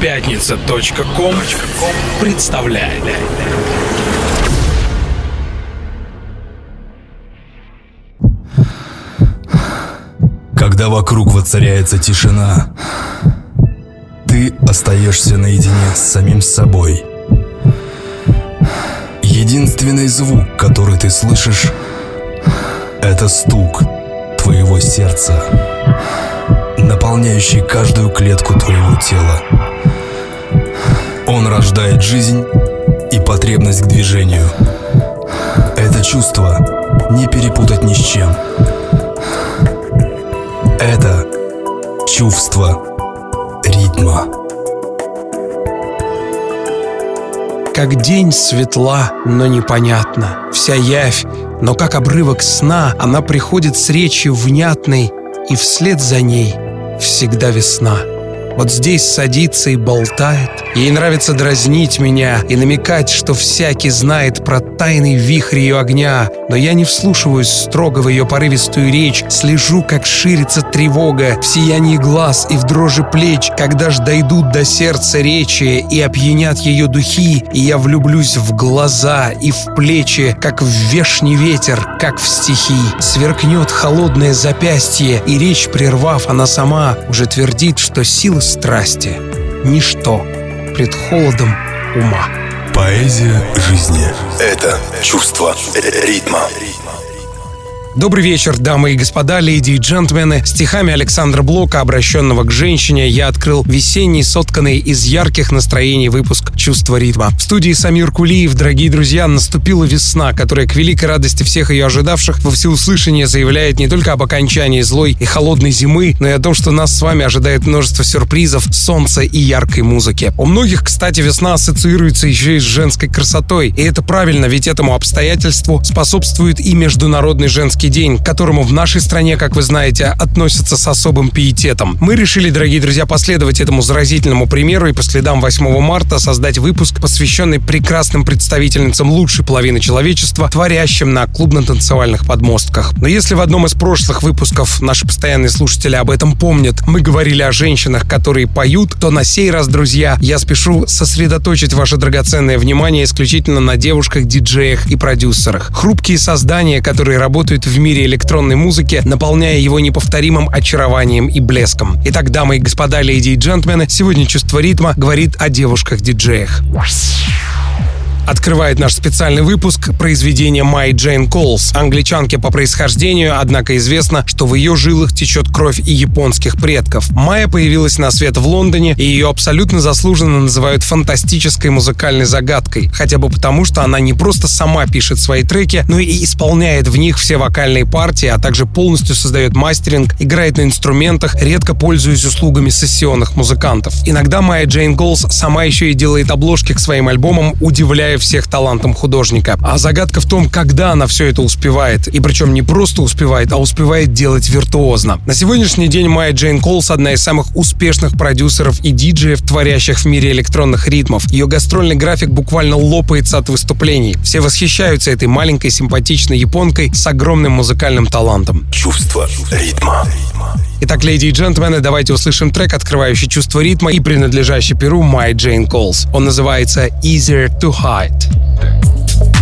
Пятница.ком представляет. Когда вокруг воцаряется тишина, ты остаешься наедине с самим собой. Единственный звук, который ты слышишь, это стук твоего сердца, наполняющий каждую клетку твоего тела. Он рождает жизнь и потребность к движению. Это чувство не перепутать ни с чем. Это чувство ритма. Как день светла, но непонятно. Вся явь, но как обрывок сна, она приходит с речи внятной, и вслед за ней всегда весна. Вот здесь садится и болтает. Ей нравится дразнить меня и намекать, что всякий знает про тайный вихрь ее огня. Но я не вслушиваюсь строго в ее порывистую речь, слежу, как ширится тревога в сиянии глаз и в дрожи плеч, когда ж дойдут до сердца речи и опьянят ее духи, и я влюблюсь в глаза и в плечи, как в вешний ветер, как в стихи. Сверкнет холодное запястье, и речь прервав, она сама уже твердит, что сила страсти — ничто пред холодом ума. Поэзия жизни — это чувство ритма. Добрый вечер, дамы и господа, леди и джентльмены. Стихами Александра Блока, обращенного к женщине, я открыл весенний, сотканный из ярких настроений выпуск «Чувство ритма». В студии Самир Кулиев, дорогие друзья, наступила весна, которая к великой радости всех ее ожидавших во всеуслышание заявляет не только об окончании злой и холодной зимы, но и о том, что нас с вами ожидает множество сюрпризов, солнца и яркой музыки. У многих, кстати, весна ассоциируется еще и с женской красотой. И это правильно, ведь этому обстоятельству способствует и Международный женский день, к которому в нашей стране, как вы знаете, относятся с особым пиететом. Мы решили, дорогие друзья, последовать этому заразительному примеру и по следам 8 марта создать выпуск, посвященный прекрасным представительницам лучшей половины человечества, творящим на клубно-танцевальных подмостках. Но если в одном из прошлых выпусков наши постоянные слушатели об этом помнят, мы говорили о женщинах, которые поют, то на сей раз, друзья, я спешу сосредоточить ваше драгоценное внимание исключительно на девушках-диджеях и продюсерах. Хрупкие создания, которые работают в мире электронной музыки, наполняя его неповторимым очарованием и блеском. Итак, дамы и господа, леди и джентльмены, сегодня «Чувство ритма» говорит о девушках-диджеях. Открывает наш специальный выпуск произведение Май Джейн Колс, англичанки по происхождению, однако известно, что в ее жилах течет кровь и японских предков. Майя появилась на свет в Лондоне, и ее абсолютно заслуженно называют фантастической музыкальной загадкой, хотя бы потому, что она не просто сама пишет свои треки, но и исполняет в них все вокальные партии, а также полностью создает мастеринг, играет на инструментах, редко пользуясь услугами сессионных музыкантов. Иногда Майя Джейн Колс сама еще и делает обложки к своим альбомам, удивляя всех талантом художника. А загадка в том, когда она все это успевает. И причем не просто успевает, а успевает делать виртуозно. На сегодняшний день Майя Джейн Колс одна из самых успешных продюсеров и диджеев, творящих в мире электронных ритмов. Ее гастрольный график буквально лопается от выступлений. Все восхищаются этой маленькой симпатичной японкой с огромным музыкальным талантом. Чувство ритма. Итак, леди и джентльмены, давайте услышим трек, открывающий чувство ритма и принадлежащий Перу My Jane Calls. Он называется Easier to Hide. Настоящее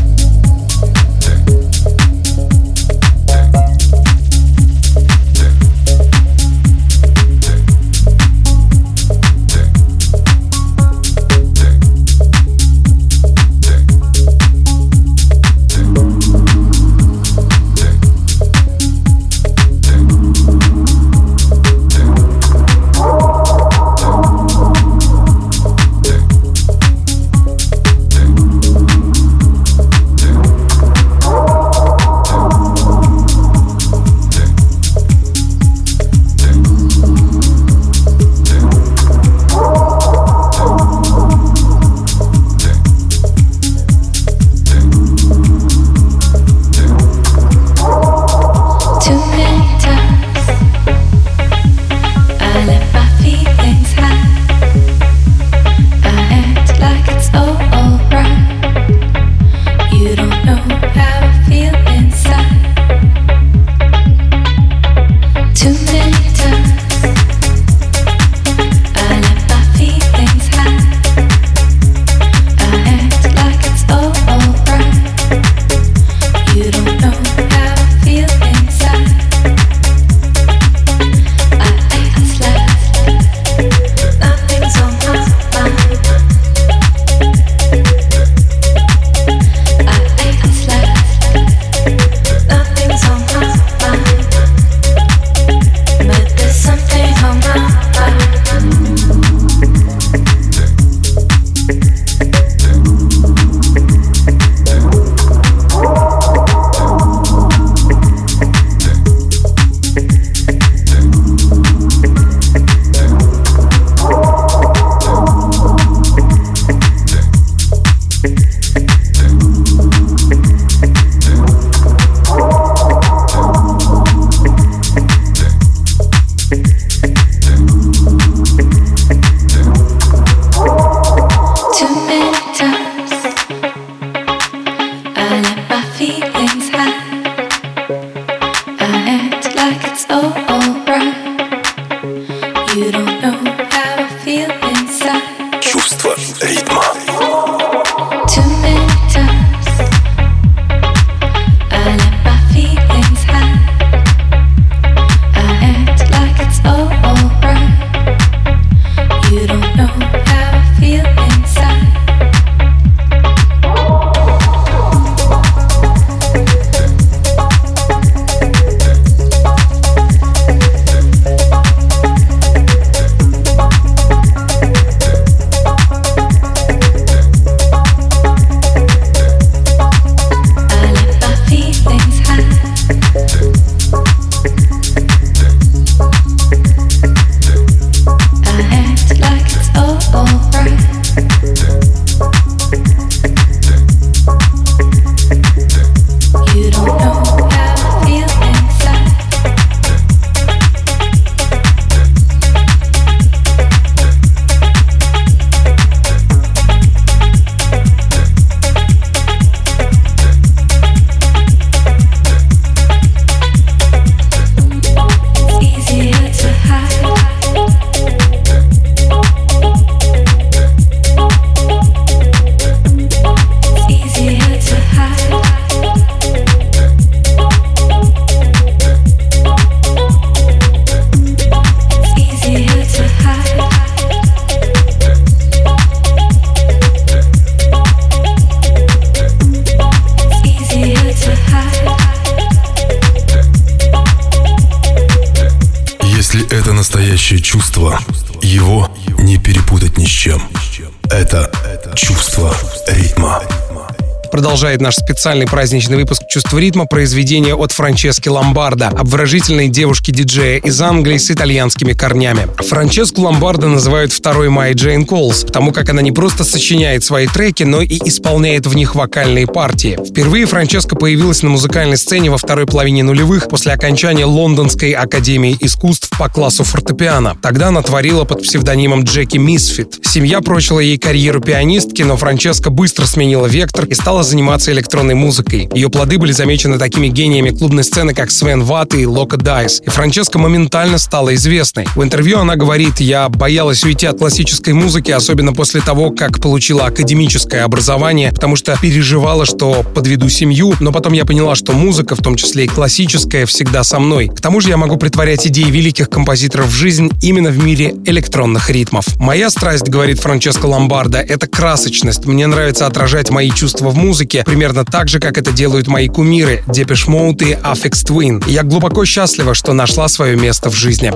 Продолжает наш специальный праздничный выпуск «Чувство ритма» произведение от Франчески Ломбарда, обворожительной девушки-диджея из Англии с итальянскими корнями. Франческу Ломбарда называют второй Майи Джейн Колс, потому как она не просто сочиняет свои треки, но и исполняет в них вокальные партии. Впервые Франческа появилась на музыкальной сцене во второй половине нулевых после окончания Лондонской академии искусств по классу фортепиано. Тогда она творила под псевдонимом Джеки Мисфит. Семья прочила ей карьеру пианистки, но Франческа быстро сменила вектор и стала заниматься электронной музыкой. Ее плоды были замечены такими гениями клубной сцены, как Свен Ватт и Лока Дайс. И Франческа моментально стала известной. В интервью она говорит, я боялась уйти от классической музыки, особенно после того, как получила академическое образование, потому что переживала, что подведу семью, но потом я поняла, что музыка, в том числе и классическая, всегда со мной. К тому же я могу притворять идеи великих композиторов в жизнь именно в мире электронных ритмов. Моя страсть, говорит Франческо Ломбарда, это красочность. Мне нравится отражать мои чувства в музыке, примерно так же, как это делают мои кумиры Депеш Mode и Affix Twin. Я глубоко счастлива, что нашла свое место в жизни.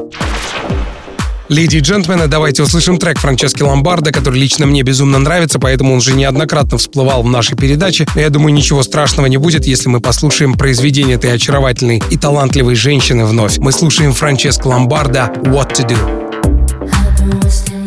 Леди и джентльмены, давайте услышим трек Франчески Ломбарда, который лично мне безумно нравится, поэтому он уже неоднократно всплывал в нашей передаче. Но я думаю, ничего страшного не будет, если мы послушаем произведение этой очаровательной и талантливой женщины вновь. Мы слушаем Франческо Ломбарда «What to Do».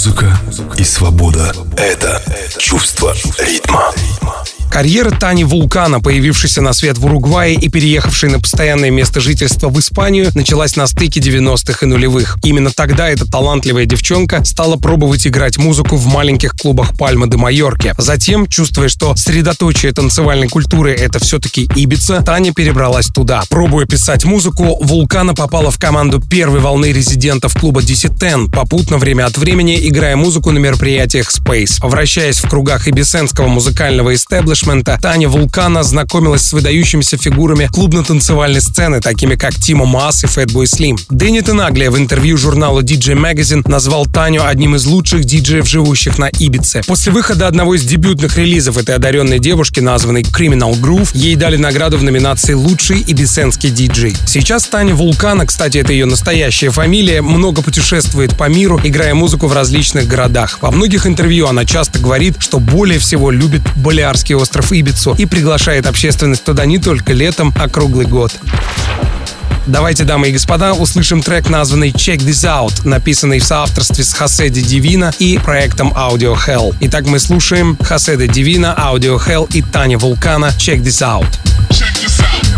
Музыка и свобода – это чувство ритма. Карьера Тани Вулкана, появившейся на свет в Уругвае и переехавшей на постоянное место жительства в Испанию, началась на стыке 90-х и нулевых. Именно тогда эта талантливая девчонка стала пробовать играть музыку в маленьких клубах Пальма де Майорке. Затем, чувствуя, что средоточие танцевальной культуры — это все-таки Ибица, Таня перебралась туда. Пробуя писать музыку, Вулкана попала в команду первой волны резидентов клуба DC Ten, попутно время от времени играя музыку на мероприятиях Space. Вращаясь в кругах ибисенского музыкального истеблишмента, Таня Вулкана знакомилась с выдающимися фигурами клубно-танцевальной сцены, такими как Тимо Мас и Fatboy Slim. Дэнни Тенаглия в интервью журналу DJ Magazine назвал Таню одним из лучших диджеев, живущих на Ибице. После выхода одного из дебютных релизов этой одаренной девушки, названной Criminal Groove, ей дали награду в номинации «Лучший ибисенский диджей». Сейчас Таня Вулкана, кстати, это ее настоящая фамилия, много путешествует по миру, играя музыку в различных городах. Во многих интервью она часто говорит, что более всего любит Балиарский остров Ибицу и приглашает общественность туда не только летом, а круглый год. Давайте, дамы и господа, услышим трек, названный Check This Out, написанный в соавторстве с Хаседи Дивина и проектом Audio Hell. Итак, мы слушаем Хаседи Дивина, Audio Hell и Таня Вулкана Check This Out. Check this out.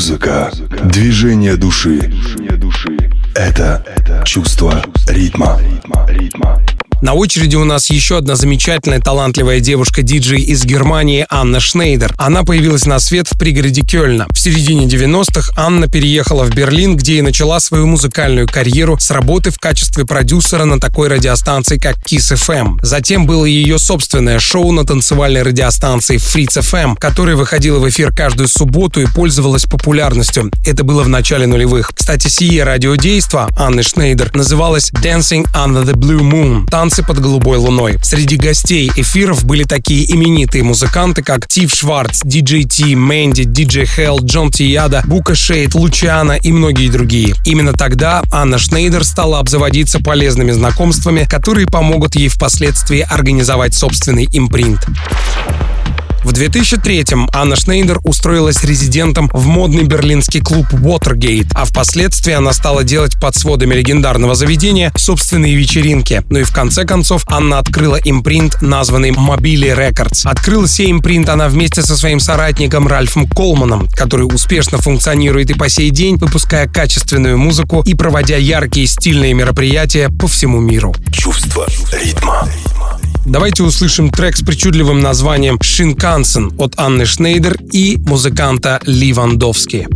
Музыка, движение души. Это чувство ритма. На очереди у нас еще одна замечательная талантливая девушка-диджей из Германии Анна Шнейдер. Она появилась на свет в пригороде Кёльна. В середине 90-х Анна переехала в Берлин, где и начала свою музыкальную карьеру с работы в качестве продюсера на такой радиостанции, как Kiss FM. Затем было ее собственное шоу на танцевальной радиостанции Fritz FM, которое выходило в эфир каждую субботу и пользовалось популярностью. Это было в начале нулевых. Кстати, сие радиодейство Анны Шнейдер называлось Dancing Under the Blue Moon — танцы под голубой луной. Среди гостей эфиров были такие именитые музыканты, как Тив Шварц, Диджей Ти, Мэнди, Диджей Хелл, Джон Тияда, Бука Шейд, Лучана и многие другие. Именно тогда Анна Шнейдер стала обзаводиться полезными знакомствами, которые помогут ей впоследствии организовать собственный импринт. В 2003-м Анна Шнейдер устроилась резидентом в модный берлинский клуб Watergate, а впоследствии она стала делать под сводами легендарного заведения собственные вечеринки. Ну и в конце концов Анна открыла импринт, названный Mobile Records. Открыла сей импринт она вместе со своим соратником Ральфом Колманом, который успешно функционирует и по сей день, выпуская качественную музыку и проводя яркие стильные мероприятия по всему миру. Чувство ритма. Давайте услышим трек с причудливым названием «Шинкансен» от Анны Шнейдер и музыканта Ливандовски.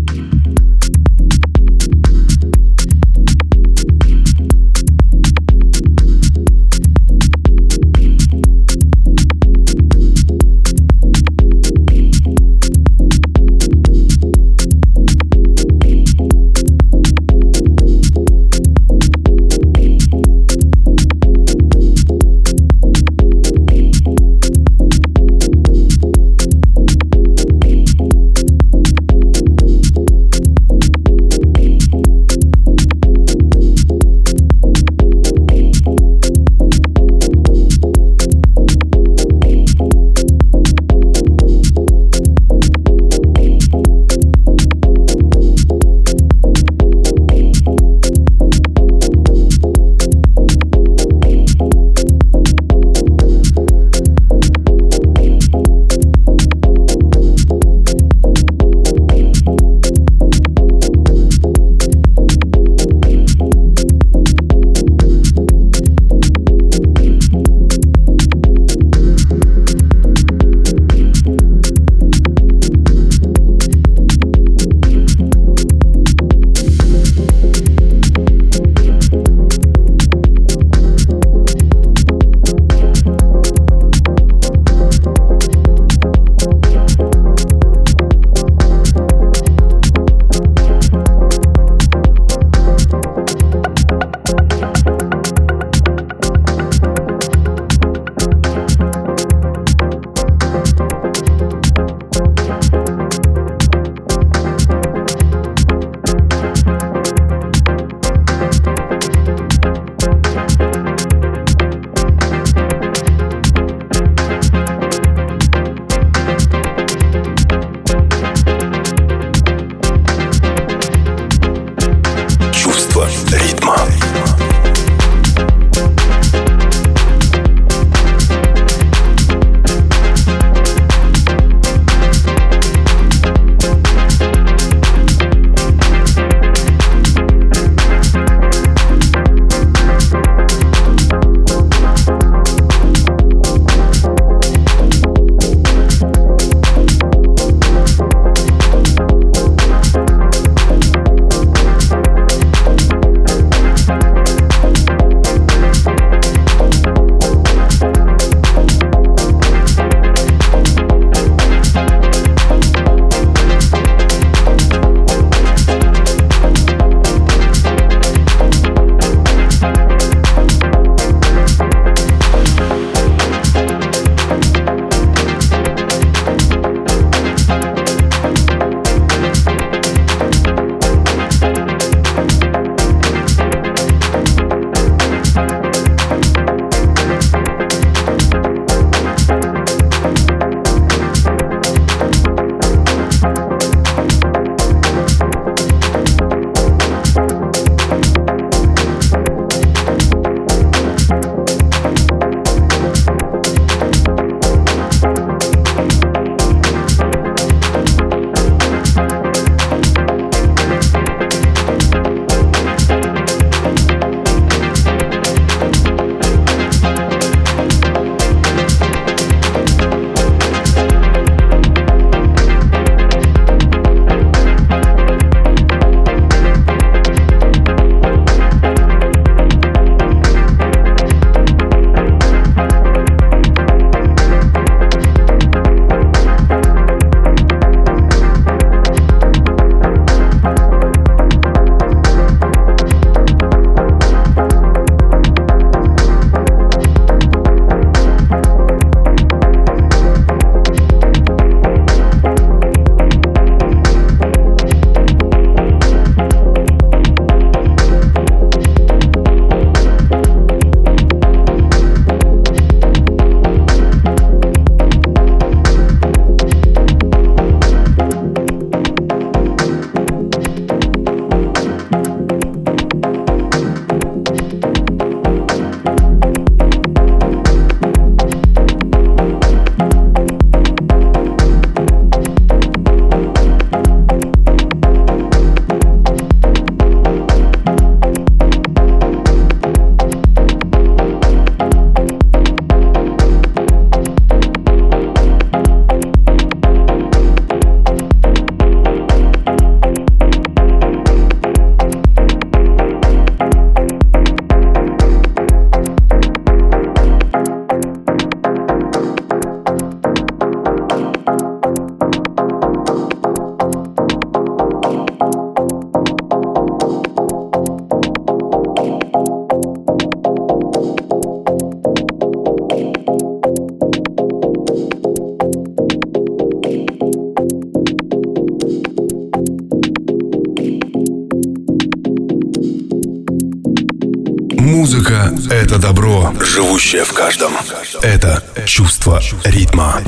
Музыка — это добро, живущее в каждом. Это чувство ритма.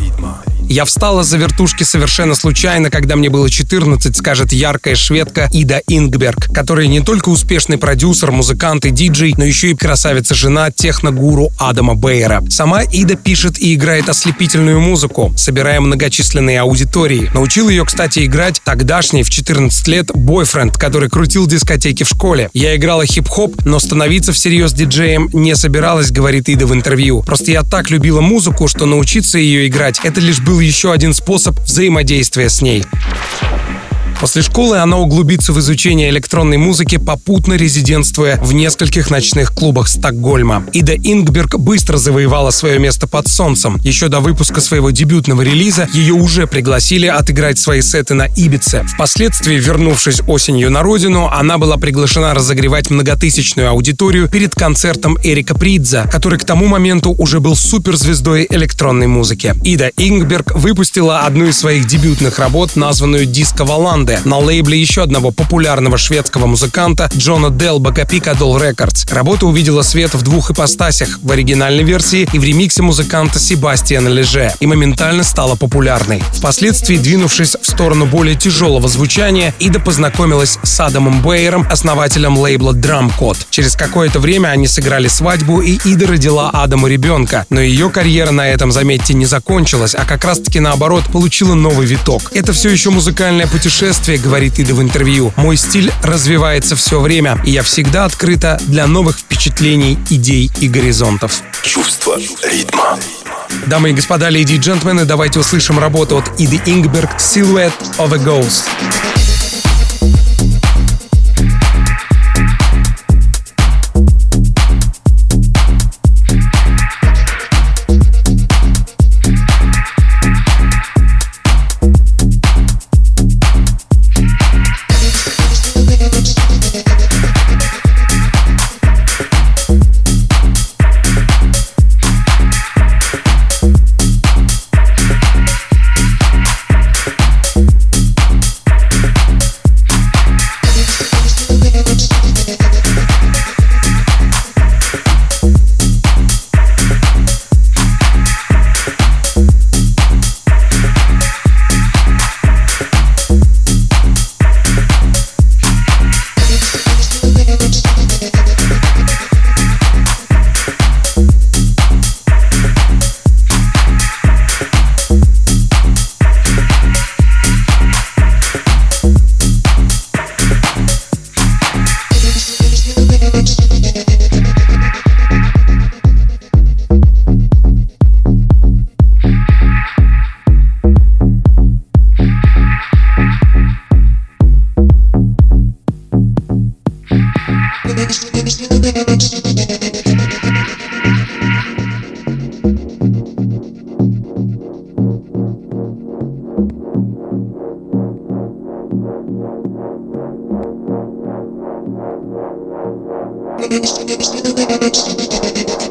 Я встала за вертушки совершенно случайно, когда мне было 14, скажет яркая шведка Ида Ингберг, которая не только успешный продюсер, музыкант и диджей, но еще и красавица-жена техногуру Адама Бейера. Сама Ида пишет и играет ослепительную музыку, собирая многочисленные аудитории. Научил ее, кстати, играть тогдашний в 14 лет бойфренд, который крутил дискотеки в школе. Я играла хип-хоп, но становиться всерьез диджеем не собиралась, говорит Ида в интервью. Просто я так любила музыку, что научиться ее играть — это лишь был еще один способ взаимодействия с ней. После школы она углубится в изучение электронной музыки, попутно резидентствуя в нескольких ночных клубах Стокгольма. Ида Ингберг быстро завоевала свое место под солнцем. Еще до выпуска своего дебютного релиза ее уже пригласили отыграть свои сеты на Ибице. Впоследствии, вернувшись осенью на родину, она была приглашена разогревать многотысячную аудиторию перед концертом Эрика Придза, который к тому моменту уже был суперзвездой электронной музыки. Ида Ингберг выпустила одну из своих дебютных работ, названную «Диско Валан», команды на лейбле еще одного популярного шведского музыканта Джона Делба Капика Doll Records. Работа увидела свет в двух ипостасях — в оригинальной версии и в ремиксе музыканта Себастьяна Леже и моментально стала популярной. Впоследствии, двинувшись в сторону более тяжелого звучания, Ида познакомилась с Адамом Бейером, основателем лейбла Drum Code. Через какое-то время они сыграли свадьбу, и Ида родила Адаму ребенка. Но ее карьера на этом, заметьте, не закончилась, а как раз-таки наоборот, получила новый виток. Это все еще музыкальное путешествие путешествие, говорит Ида в интервью. Мой стиль развивается все время, и я всегда открыта для новых впечатлений, идей и горизонтов. Чувство ритма. Дамы и господа, леди и джентльмены, давайте услышим работу от Иды Ингберг «Silhouette of a Ghost». ちょっと待って。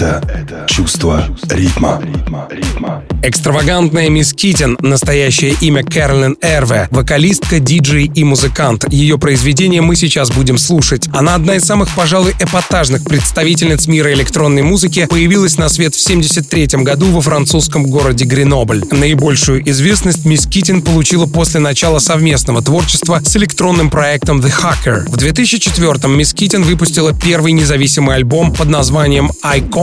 Это чувство ритма. Экстравагантная мисс Китин, настоящее имя Кэролин Эрве, вокалистка, диджей и музыкант. Ее произведение мы сейчас будем слушать. Она одна из самых, пожалуй, эпатажных представительниц мира электронной музыки, появилась на свет в 1973 году во французском городе Гренобль. Наибольшую известность мисс Китин получила после начала совместного творчества с электронным проектом The Hacker. В 2004-м мисс Китин выпустила первый независимый альбом под названием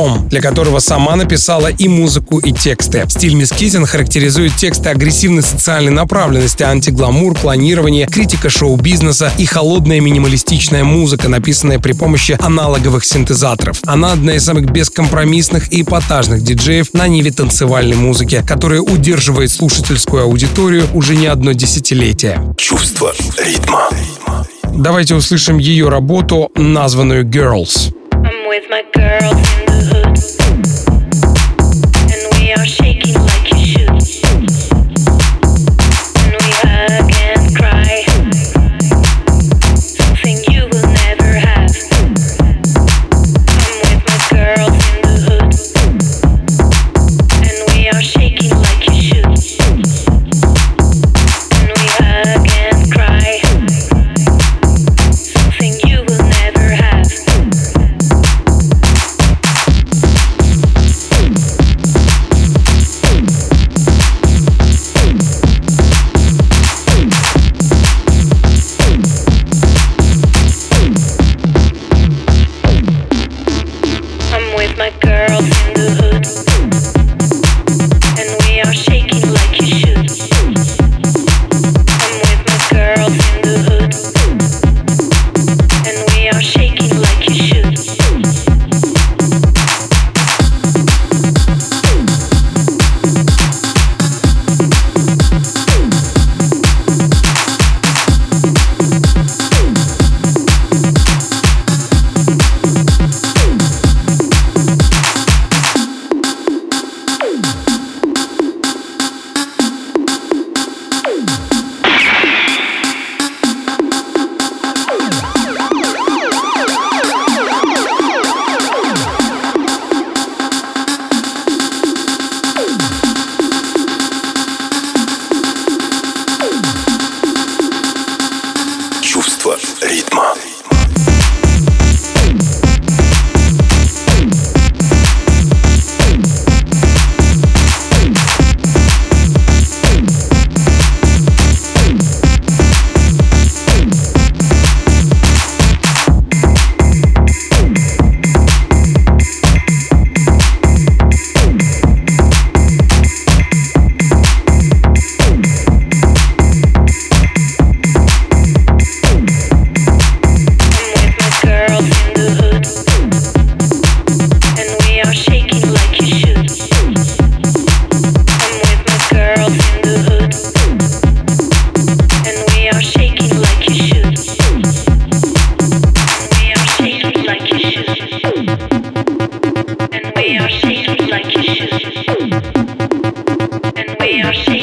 Icom, для которого сама написала и музыку, и тексты. Стиль мисс Китин характеризует тексты агрессивной социальной направленности, антигламур, планирование, критика шоу-бизнеса и холодная минималистичная музыка, написанная при помощи аналоговых синтезаторов. Она одна из самых бескомпромиссных и эпатажных диджеев на ниве танцевальной музыки, которая удерживает слушательскую аудиторию уже не одно десятилетие. Чувство ритма. Давайте услышим ее работу, названную «Girls». I'm with my girls in the hood. Bye.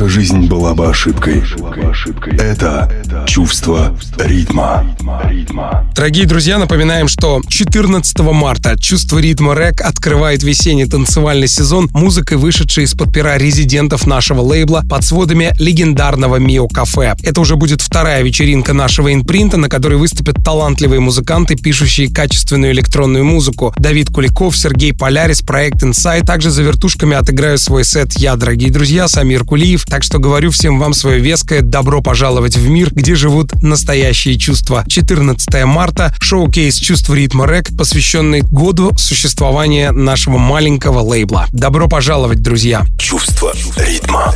Наша жизнь была бы ошибкой. Это чувство ритма. Дорогие друзья, напоминаем, что 14 марта «Чувство ритма рэк» открывает весенний танцевальный сезон музыкой, вышедшей из-под пера резидентов нашего лейбла под сводами легендарного Мио Кафе. Это уже будет вторая вечеринка нашего инпринта, на которой выступят талантливые музыканты, пишущие качественную электронную музыку. Давид Куликов, Сергей Полярис, проект Inside. Также за вертушками отыграю свой сет я, дорогие друзья, Самир Кулиев. Так что говорю всем вам свое веское добро пожаловать в мир, где живут настоящие чувства. 14 марта, шоу-кейс «Чувство ритма рэк», посвященный году существования нашего маленького лейбла. Добро пожаловать, друзья! Чувство ритма.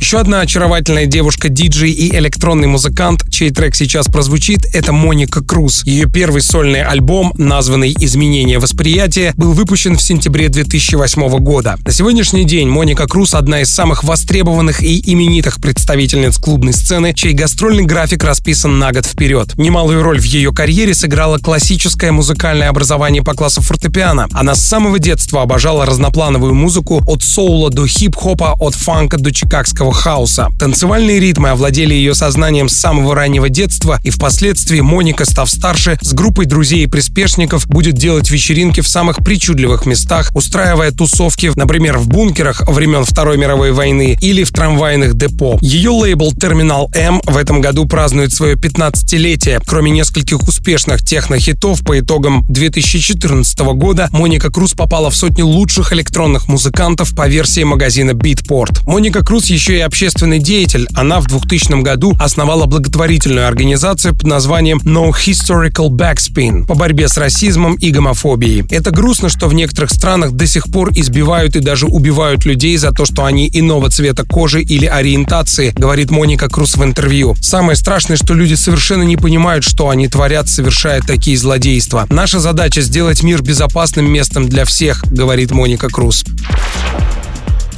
Еще одна очаровательная девушка, диджей и электронный музыкант, чей трек сейчас прозвучит, это Моника Круз. Ее первый сольный альбом, названный «Изменение восприятия», был выпущен в сентябре 2008 года. На сегодняшний день Моника Круз одна из самых востребованных и именитых представительниц клубной сцены, чей гастрольный график расписан на год вперед. Немалую роль в ее карьере сыграло классическое музыкальное образование по классу фортепиано. Она с самого детства обожала разноплановую музыку от соула до хип-хопа, от фанка до чикагского классического хаоса. Танцевальные ритмы овладели ее сознанием с самого раннего детства, и впоследствии Моника, став старше, с группой друзей и приспешников будет делать вечеринки в самых причудливых местах, устраивая тусовки, например, в бункерах времен Второй мировой войны или в трамвайных депо. Ее лейбл Terminal M в этом году празднует свое 15-летие. Кроме нескольких успешных техно-хитов по итогам 2014 года, Моника Круз попала в сотню лучших электронных музыкантов по версии магазина Beatport. Моника Круз еще и и общественный деятель. Она в 2000 году основала благотворительную организацию под названием No Historical Backspin по борьбе с расизмом и гомофобией. Это грустно, что в некоторых странах до сих пор избивают и даже убивают людей за то, что они иного цвета кожи или ориентации, говорит Моника Круз в интервью. Самое страшное, что люди совершенно не понимают, что они творят, совершая такие злодейства. Наша задача сделать мир безопасным местом для всех, говорит Моника Круз.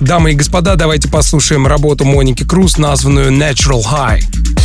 Дамы и господа, давайте послушаем работу Моники Круз, названную Natural High.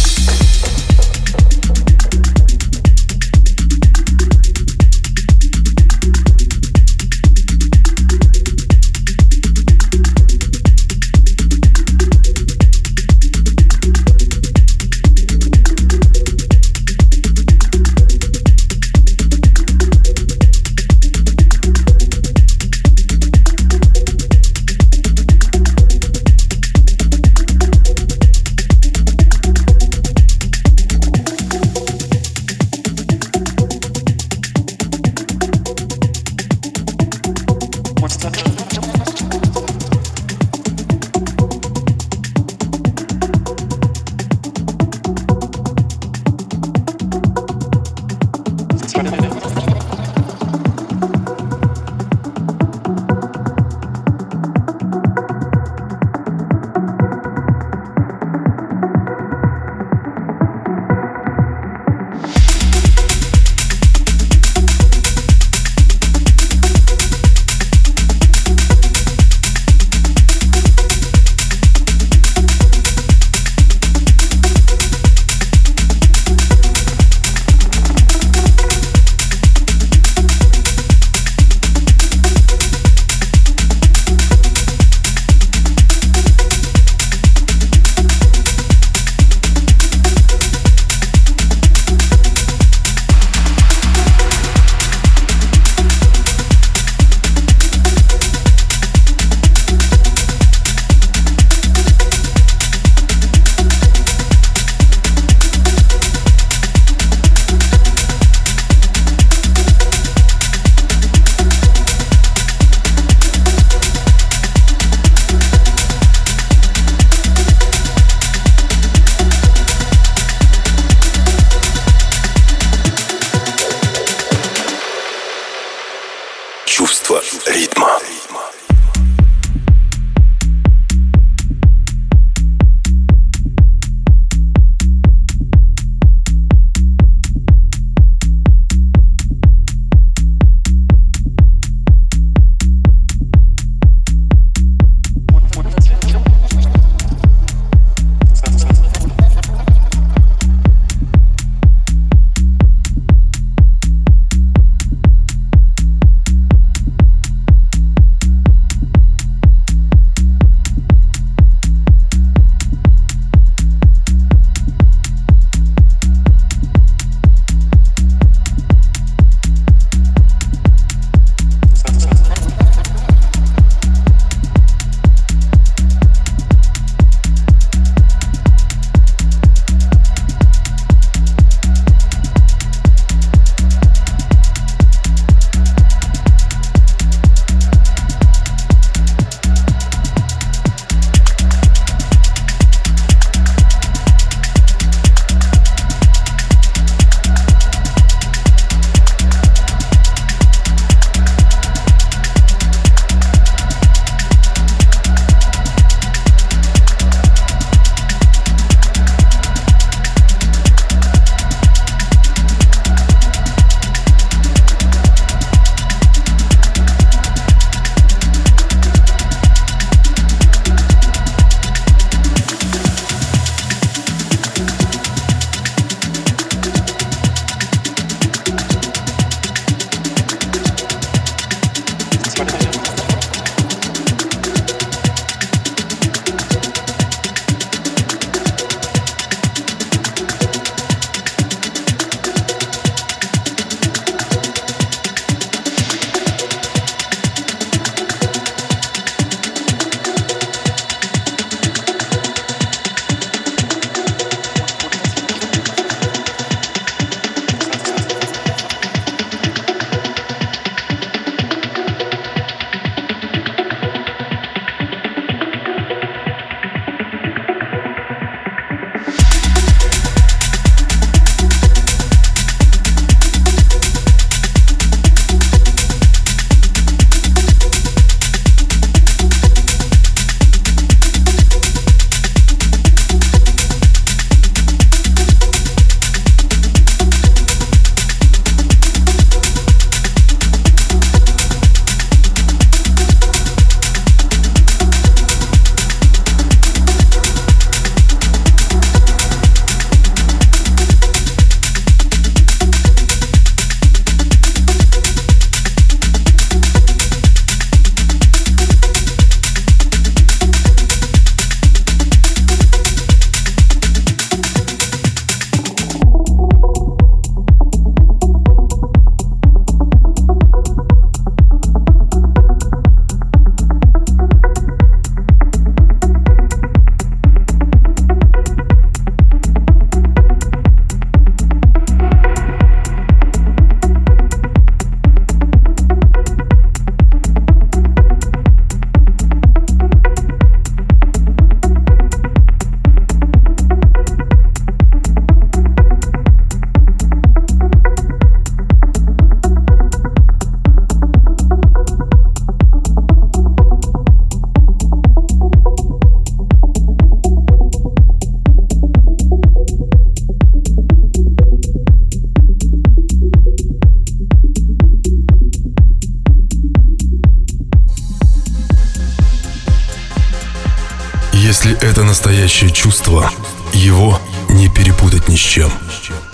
Настоящее чувство, его не перепутать ни с чем.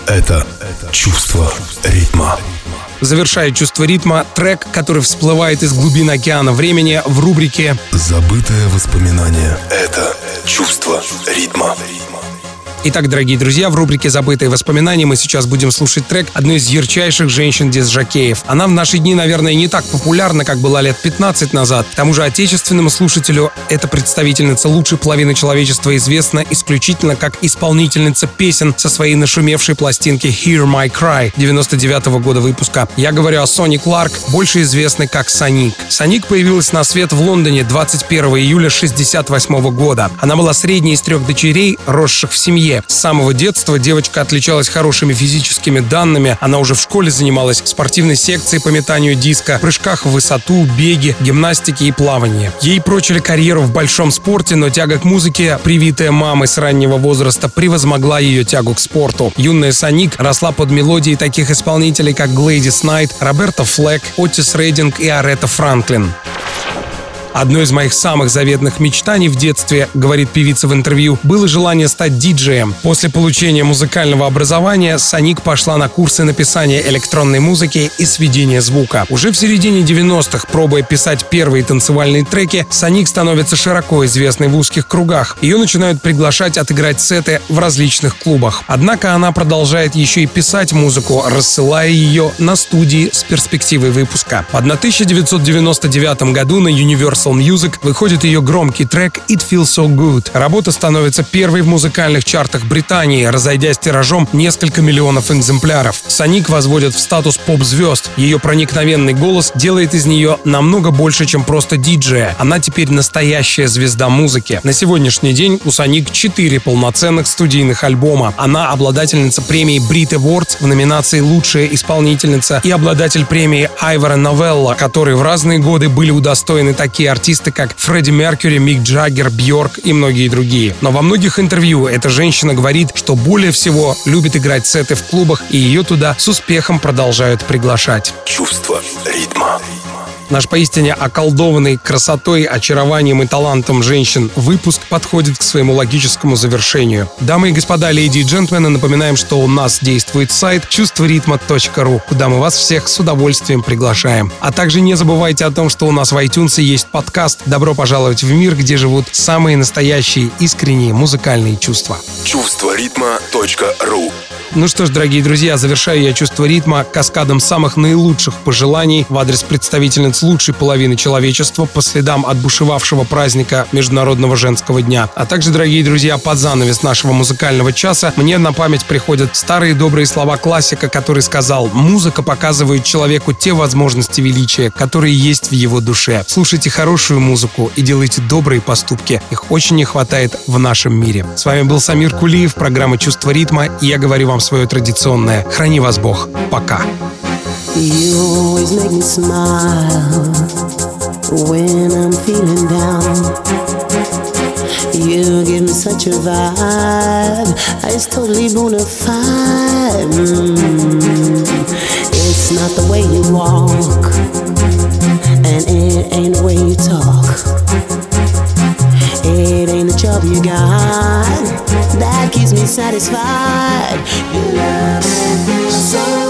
Это чувство ритма. Завершая чувство ритма, трек, который всплывает из глубин океана времени в рубрике «Забытое воспоминание». Это чувство ритма. Итак, дорогие друзья, в рубрике «Забытые воспоминания» мы сейчас будем слушать трек одной из ярчайших женщин-дизжакеев. Она в наши дни, наверное, не так популярна, как была лет 15 назад. К тому же отечественному слушателю эта представительница лучшей половины человечества известна исключительно как исполнительница песен со своей нашумевшей пластинки «Hear My Cry» 99 -го года выпуска. Я говорю о Сони Кларк, больше известной как Соник. Соник появилась на свет в Лондоне 21 июля 68 года. Она была средней из трех дочерей, росших в семье семье. С самого детства девочка отличалась хорошими физическими данными. Она уже в школе занималась спортивной секцией по метанию диска, прыжках в высоту, беге, гимнастике и плавании. Ей прочили карьеру в большом спорте, но тяга к музыке, привитая мамой с раннего возраста, превозмогла ее тягу к спорту. Юная Соник росла под мелодией таких исполнителей, как Глэдис Найт, Роберта Флэк, Отис Рейдинг и Арета Франклин. Одно из моих самых заветных мечтаний в детстве, говорит певица в интервью, было желание стать диджеем. После получения музыкального образования Саник пошла на курсы написания электронной музыки и сведения звука. Уже в середине 90-х, пробуя писать первые танцевальные треки, Саник становится широко известной в узких кругах. Ее начинают приглашать отыграть сеты в различных клубах. Однако она продолжает еще и писать музыку, рассылая ее на студии с перспективой выпуска. В 1999 году на Universal Universal Music выходит ее громкий трек «It Feels So Good». Работа становится первой в музыкальных чартах Британии, разойдясь тиражом несколько миллионов экземпляров. Соник возводят в статус поп-звезд. Ее проникновенный голос делает из нее намного больше, чем просто диджея. Она теперь настоящая звезда музыки. На сегодняшний день у Соник 4 полноценных студийных альбома. Она обладательница премии Brit Awards в номинации «Лучшая исполнительница» и обладатель премии Айвора Новелла, которые в разные годы были удостоены такие артисты, как Фредди Меркьюри, Мик Джаггер, Бьорк и многие другие. Но во многих интервью эта женщина говорит, что более всего любит играть сеты в клубах, и ее туда с успехом продолжают приглашать. Чувство ритма. Наш поистине околдованный красотой, очарованием и талантом женщин выпуск подходит к своему логическому завершению. Дамы и господа, леди и джентльмены, напоминаем, что у нас действует сайт чувстворитма.ру, куда мы вас всех с удовольствием приглашаем. А также не забывайте о том, что у нас в iTunes есть подкаст «Добро пожаловать в мир», где живут самые настоящие искренние музыкальные чувства. Чувство ритма.ру ну что ж, дорогие друзья, завершаю я чувство ритма каскадом самых наилучших пожеланий в адрес представительниц лучшей половины человечества по следам отбушевавшего праздника Международного женского дня. А также, дорогие друзья, под занавес нашего музыкального часа мне на память приходят старые добрые слова классика, который сказал «Музыка показывает человеку те возможности величия, которые есть в его душе. Слушайте хорошую музыку и делайте добрые поступки. Их очень не хватает в нашем мире». С вами был Самир Кулиев, программа «Чувство ритма», и я говорю вам свое традиционное «Храни вас Бог». Пока. You always make me smile when I'm feeling down. You give me such a vibe, it's totally bona fide. Mm. It's not the way you walk, and it ain't the way you talk. It ain't the job you got that keeps me satisfied. You love me so